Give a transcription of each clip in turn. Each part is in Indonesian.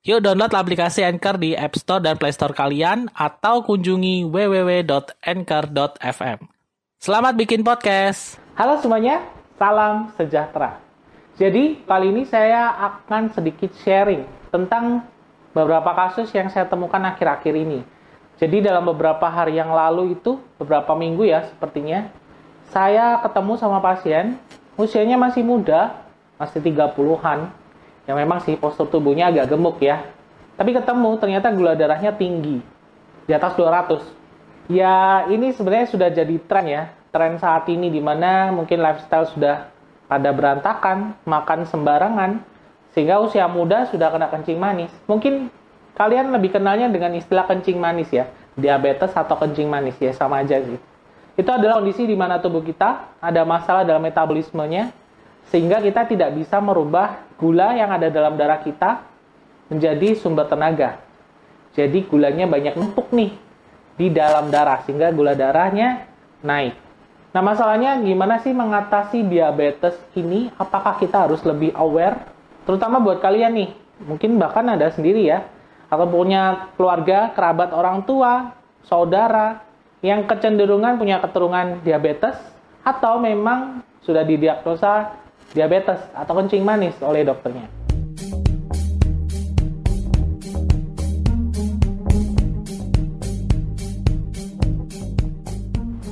Yuk download aplikasi Anchor di App Store dan Play Store kalian atau kunjungi www.anchor.fm. Selamat bikin podcast. Halo semuanya, salam sejahtera. Jadi kali ini saya akan sedikit sharing tentang beberapa kasus yang saya temukan akhir-akhir ini. Jadi dalam beberapa hari yang lalu itu, beberapa minggu ya sepertinya, saya ketemu sama pasien, usianya masih muda, masih 30-an, yang memang sih postur tubuhnya agak gemuk ya. Tapi ketemu ternyata gula darahnya tinggi, di atas 200. Ya ini sebenarnya sudah jadi tren ya, tren saat ini di mana mungkin lifestyle sudah pada berantakan, makan sembarangan, sehingga usia muda sudah kena kencing manis. Mungkin kalian lebih kenalnya dengan istilah kencing manis ya, diabetes atau kencing manis ya sama aja sih. Itu adalah kondisi di mana tubuh kita ada masalah dalam metabolismenya, sehingga kita tidak bisa merubah gula yang ada dalam darah kita menjadi sumber tenaga. Jadi gulanya banyak numpuk nih di dalam darah sehingga gula darahnya naik. Nah masalahnya gimana sih mengatasi diabetes ini? Apakah kita harus lebih aware? Terutama buat kalian nih, mungkin bahkan ada sendiri ya, atau punya keluarga, kerabat orang tua, saudara, yang kecenderungan punya keturunan diabetes, atau memang sudah didiagnosa diabetes atau kencing manis oleh dokternya.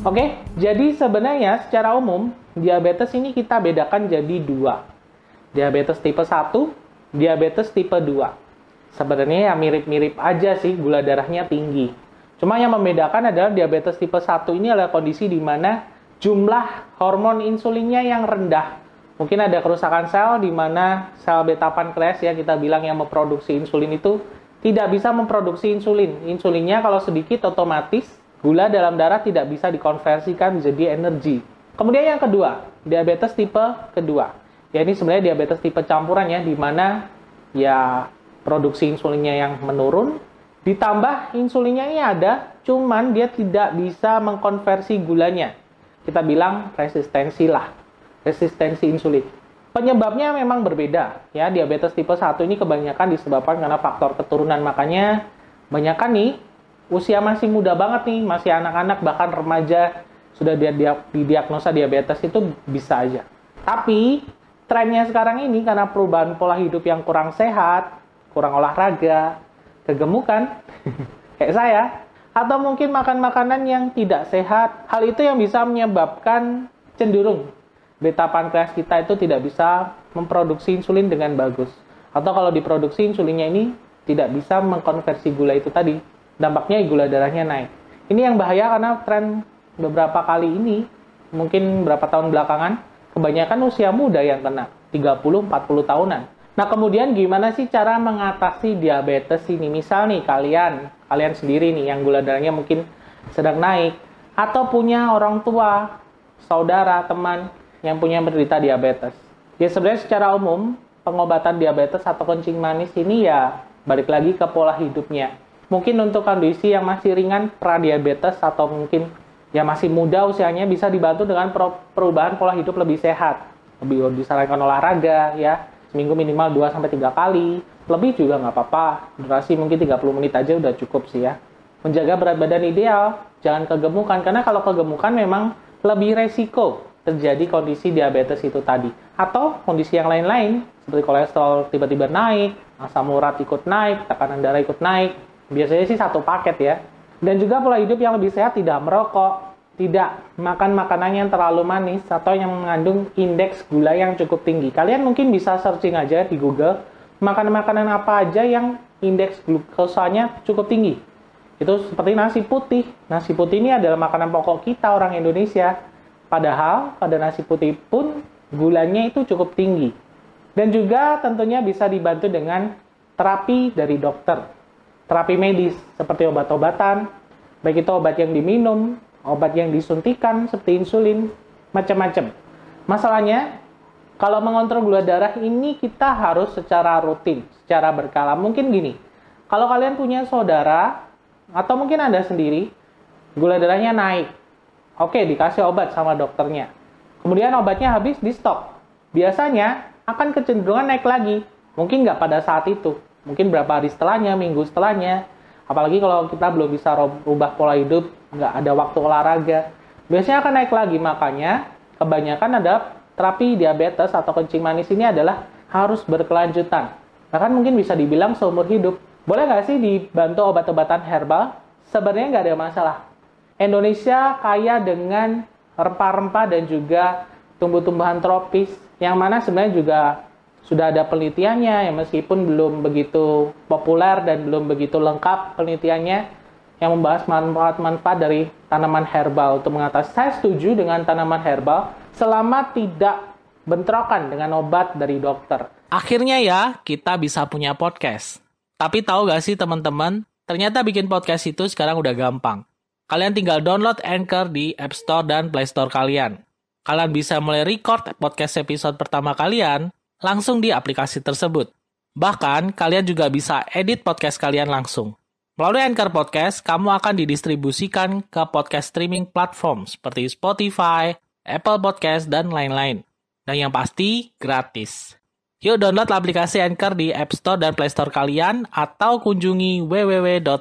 Oke, jadi sebenarnya secara umum diabetes ini kita bedakan jadi dua. Diabetes tipe 1, diabetes tipe 2. Sebenarnya ya mirip-mirip aja sih gula darahnya tinggi. Cuma yang membedakan adalah diabetes tipe 1 ini adalah kondisi di mana jumlah hormon insulinnya yang rendah mungkin ada kerusakan sel di mana sel beta pankreas ya kita bilang yang memproduksi insulin itu tidak bisa memproduksi insulin. Insulinnya kalau sedikit otomatis gula dalam darah tidak bisa dikonversikan menjadi energi. Kemudian yang kedua, diabetes tipe kedua. Ya ini sebenarnya diabetes tipe campuran ya di mana ya produksi insulinnya yang menurun ditambah insulinnya ini ada cuman dia tidak bisa mengkonversi gulanya. Kita bilang resistensi lah resistensi insulin. Penyebabnya memang berbeda. Ya, diabetes tipe 1 ini kebanyakan disebabkan karena faktor keturunan. Makanya banyak nih usia masih muda banget nih, masih anak-anak bahkan remaja sudah didiagnosa diabetes itu bisa aja. Tapi trennya sekarang ini karena perubahan pola hidup yang kurang sehat, kurang olahraga, kegemukan kayak saya, atau mungkin makan makanan yang tidak sehat, hal itu yang bisa menyebabkan cenderung beta pankreas kita itu tidak bisa memproduksi insulin dengan bagus. Atau kalau diproduksi insulinnya ini tidak bisa mengkonversi gula itu tadi. Dampaknya gula darahnya naik. Ini yang bahaya karena tren beberapa kali ini, mungkin berapa tahun belakangan, kebanyakan usia muda yang kena, 30-40 tahunan. Nah kemudian gimana sih cara mengatasi diabetes ini? Misal nih kalian, kalian sendiri nih yang gula darahnya mungkin sedang naik, atau punya orang tua, saudara, teman yang punya menderita diabetes. Ya sebenarnya secara umum pengobatan diabetes atau kencing manis ini ya balik lagi ke pola hidupnya. Mungkin untuk kondisi yang masih ringan pradiabetes atau mungkin yang masih muda usianya bisa dibantu dengan perubahan pola hidup lebih sehat. Lebih disarankan olahraga ya, seminggu minimal 2 sampai 3 kali. Lebih juga nggak apa-apa, durasi mungkin 30 menit aja udah cukup sih ya. Menjaga berat badan ideal, jangan kegemukan karena kalau kegemukan memang lebih resiko terjadi kondisi diabetes itu tadi. Atau kondisi yang lain-lain, seperti kolesterol tiba-tiba naik, asam urat ikut naik, tekanan darah ikut naik. Biasanya sih satu paket ya. Dan juga pola hidup yang lebih sehat tidak merokok, tidak makan makanan yang terlalu manis atau yang mengandung indeks gula yang cukup tinggi. Kalian mungkin bisa searching aja di Google, makanan-makanan apa aja yang indeks glukosanya cukup tinggi. Itu seperti nasi putih. Nasi putih ini adalah makanan pokok kita orang Indonesia Padahal pada nasi putih pun gulanya itu cukup tinggi. Dan juga tentunya bisa dibantu dengan terapi dari dokter. Terapi medis seperti obat-obatan, baik itu obat yang diminum, obat yang disuntikan seperti insulin, macam-macam. Masalahnya, kalau mengontrol gula darah ini kita harus secara rutin, secara berkala. Mungkin gini, kalau kalian punya saudara atau mungkin Anda sendiri, gula darahnya naik. Oke, dikasih obat sama dokternya. Kemudian obatnya habis di stop. Biasanya akan kecenderungan naik lagi. Mungkin nggak pada saat itu. Mungkin berapa hari setelahnya, minggu setelahnya. Apalagi kalau kita belum bisa rubah pola hidup, nggak ada waktu olahraga. Biasanya akan naik lagi. Makanya kebanyakan ada terapi diabetes atau kencing manis ini adalah harus berkelanjutan. Bahkan mungkin bisa dibilang seumur hidup. Boleh nggak sih dibantu obat-obatan herbal? Sebenarnya nggak ada masalah. Indonesia kaya dengan rempah-rempah dan juga tumbuh-tumbuhan tropis yang mana sebenarnya juga sudah ada penelitiannya ya meskipun belum begitu populer dan belum begitu lengkap penelitiannya yang membahas manfaat-manfaat dari tanaman herbal untuk mengatasi. Saya setuju dengan tanaman herbal selama tidak bentrokan dengan obat dari dokter. Akhirnya ya, kita bisa punya podcast. Tapi tahu gak sih teman-teman, ternyata bikin podcast itu sekarang udah gampang. Kalian tinggal download Anchor di App Store dan Play Store kalian. Kalian bisa mulai record podcast episode pertama kalian langsung di aplikasi tersebut. Bahkan, kalian juga bisa edit podcast kalian langsung. Melalui Anchor Podcast, kamu akan didistribusikan ke podcast streaming platform seperti Spotify, Apple Podcast, dan lain-lain. Dan yang pasti, gratis. Yuk download aplikasi Anchor di App Store dan Play Store kalian atau kunjungi www.anchor.fm.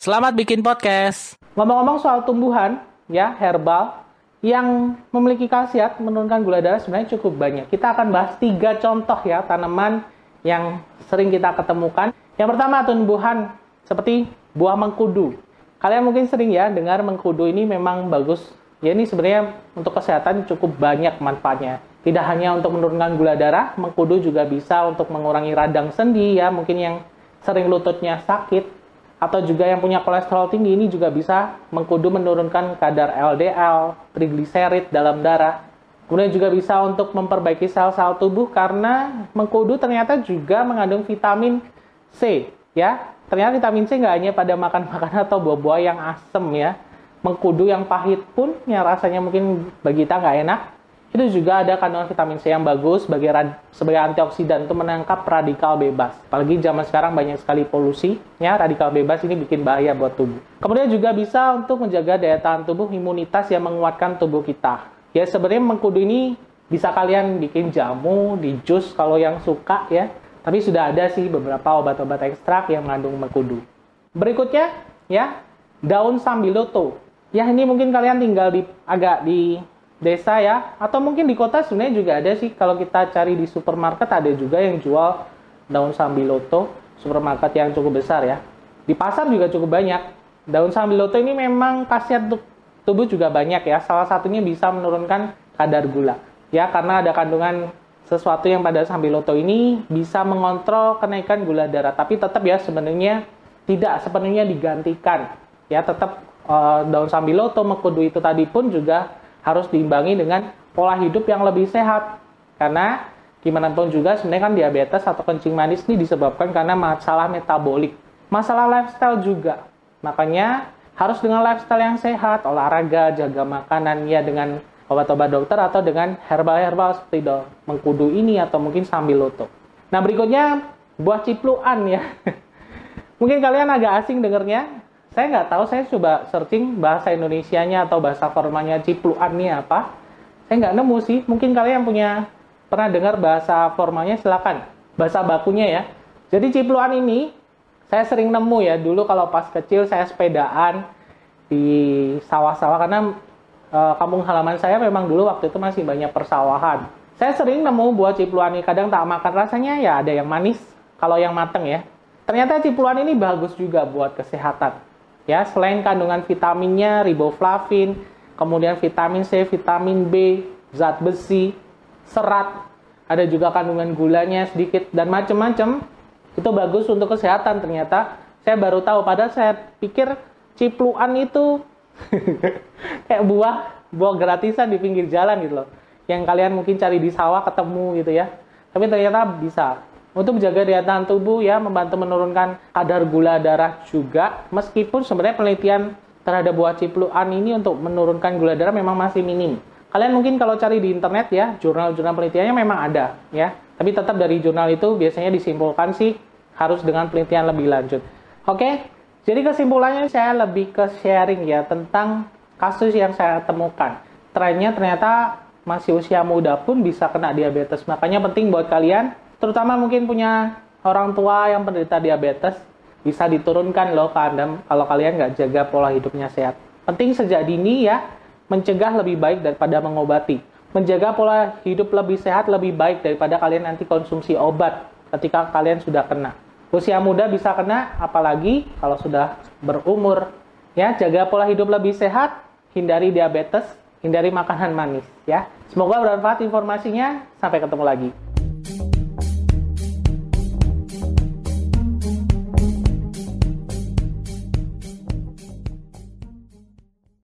Selamat bikin podcast. Ngomong-ngomong soal tumbuhan, ya herbal yang memiliki khasiat menurunkan gula darah sebenarnya cukup banyak. Kita akan bahas tiga contoh ya tanaman yang sering kita ketemukan. Yang pertama tumbuhan seperti buah mengkudu. Kalian mungkin sering ya dengar mengkudu ini memang bagus. Ya ini sebenarnya untuk kesehatan cukup banyak manfaatnya. Tidak hanya untuk menurunkan gula darah, mengkudu juga bisa untuk mengurangi radang sendi ya, mungkin yang sering lututnya sakit atau juga yang punya kolesterol tinggi ini juga bisa mengkudu menurunkan kadar LDL, trigliserid dalam darah. Kemudian juga bisa untuk memperbaiki sel-sel tubuh karena mengkudu ternyata juga mengandung vitamin C, ya. Ternyata vitamin C nggak hanya pada makan-makan atau buah-buah yang asem ya. Mengkudu yang pahit pun yang rasanya mungkin bagi kita nggak enak, itu juga ada kandungan vitamin C yang bagus sebagai sebagai antioksidan untuk menangkap radikal bebas. Apalagi zaman sekarang banyak sekali polusi, ya radikal bebas ini bikin bahaya buat tubuh. Kemudian juga bisa untuk menjaga daya tahan tubuh, imunitas yang menguatkan tubuh kita. Ya sebenarnya mengkudu ini bisa kalian bikin jamu, di jus kalau yang suka ya. Tapi sudah ada sih beberapa obat-obat ekstrak yang mengandung mengkudu. Berikutnya ya daun sambiloto. Ya ini mungkin kalian tinggal di agak di desa ya. Atau mungkin di kota sebenarnya juga ada sih. Kalau kita cari di supermarket ada juga yang jual daun sambiloto supermarket yang cukup besar ya. Di pasar juga cukup banyak. Daun sambiloto ini memang khasiat untuk tubuh juga banyak ya. Salah satunya bisa menurunkan kadar gula. Ya karena ada kandungan sesuatu yang pada sambiloto ini bisa mengontrol kenaikan gula darah. Tapi tetap ya sebenarnya tidak sepenuhnya digantikan. Ya tetap uh, daun sambiloto mengkudu itu tadi pun juga harus diimbangi dengan pola hidup yang lebih sehat. Karena gimana pun juga sebenarnya kan diabetes atau kencing manis ini disebabkan karena masalah metabolik. Masalah lifestyle juga. Makanya harus dengan lifestyle yang sehat, olahraga, jaga makanan ya dengan obat-obat dokter atau dengan herbal-herbal seperti do, mengkudu ini atau mungkin sambil loto. Nah berikutnya buah cipluan ya. mungkin kalian agak asing dengernya, saya nggak tahu, saya coba searching bahasa Indonesianya atau bahasa formalnya cipluan ini apa. Saya nggak nemu sih. Mungkin kalian punya pernah dengar bahasa formalnya, silakan. Bahasa bakunya ya. Jadi cipluan ini saya sering nemu ya. Dulu kalau pas kecil saya sepedaan di sawah-sawah karena e, kampung halaman saya memang dulu waktu itu masih banyak persawahan. Saya sering nemu buah cipluan ini. Kadang tak makan rasanya ya ada yang manis. Kalau yang mateng ya. Ternyata cipluan ini bagus juga buat kesehatan Ya, selain kandungan vitaminnya, riboflavin, kemudian vitamin C, vitamin B, zat besi, serat, ada juga kandungan gulanya sedikit dan macam-macam. Itu bagus untuk kesehatan ternyata. Saya baru tahu padahal saya pikir cipluan itu kayak buah buah gratisan di pinggir jalan gitu loh. Yang kalian mungkin cari di sawah ketemu gitu ya. Tapi ternyata bisa untuk menjaga daya tahan tubuh ya, membantu menurunkan kadar gula darah juga. Meskipun sebenarnya penelitian terhadap buah cipluan ini untuk menurunkan gula darah memang masih minim. Kalian mungkin kalau cari di internet ya, jurnal-jurnal penelitiannya memang ada ya. Tapi tetap dari jurnal itu biasanya disimpulkan sih harus dengan penelitian lebih lanjut. Oke, jadi kesimpulannya saya lebih ke sharing ya tentang kasus yang saya temukan. Trennya ternyata masih usia muda pun bisa kena diabetes. Makanya penting buat kalian, terutama mungkin punya orang tua yang penderita diabetes, bisa diturunkan loh ke Anda kalau kalian nggak jaga pola hidupnya sehat. Penting sejak dini ya, mencegah lebih baik daripada mengobati. Menjaga pola hidup lebih sehat lebih baik daripada kalian nanti konsumsi obat ketika kalian sudah kena. Usia muda bisa kena, apalagi kalau sudah berumur. Ya, jaga pola hidup lebih sehat, hindari diabetes, hindari makanan manis. Ya, semoga bermanfaat informasinya. Sampai ketemu lagi.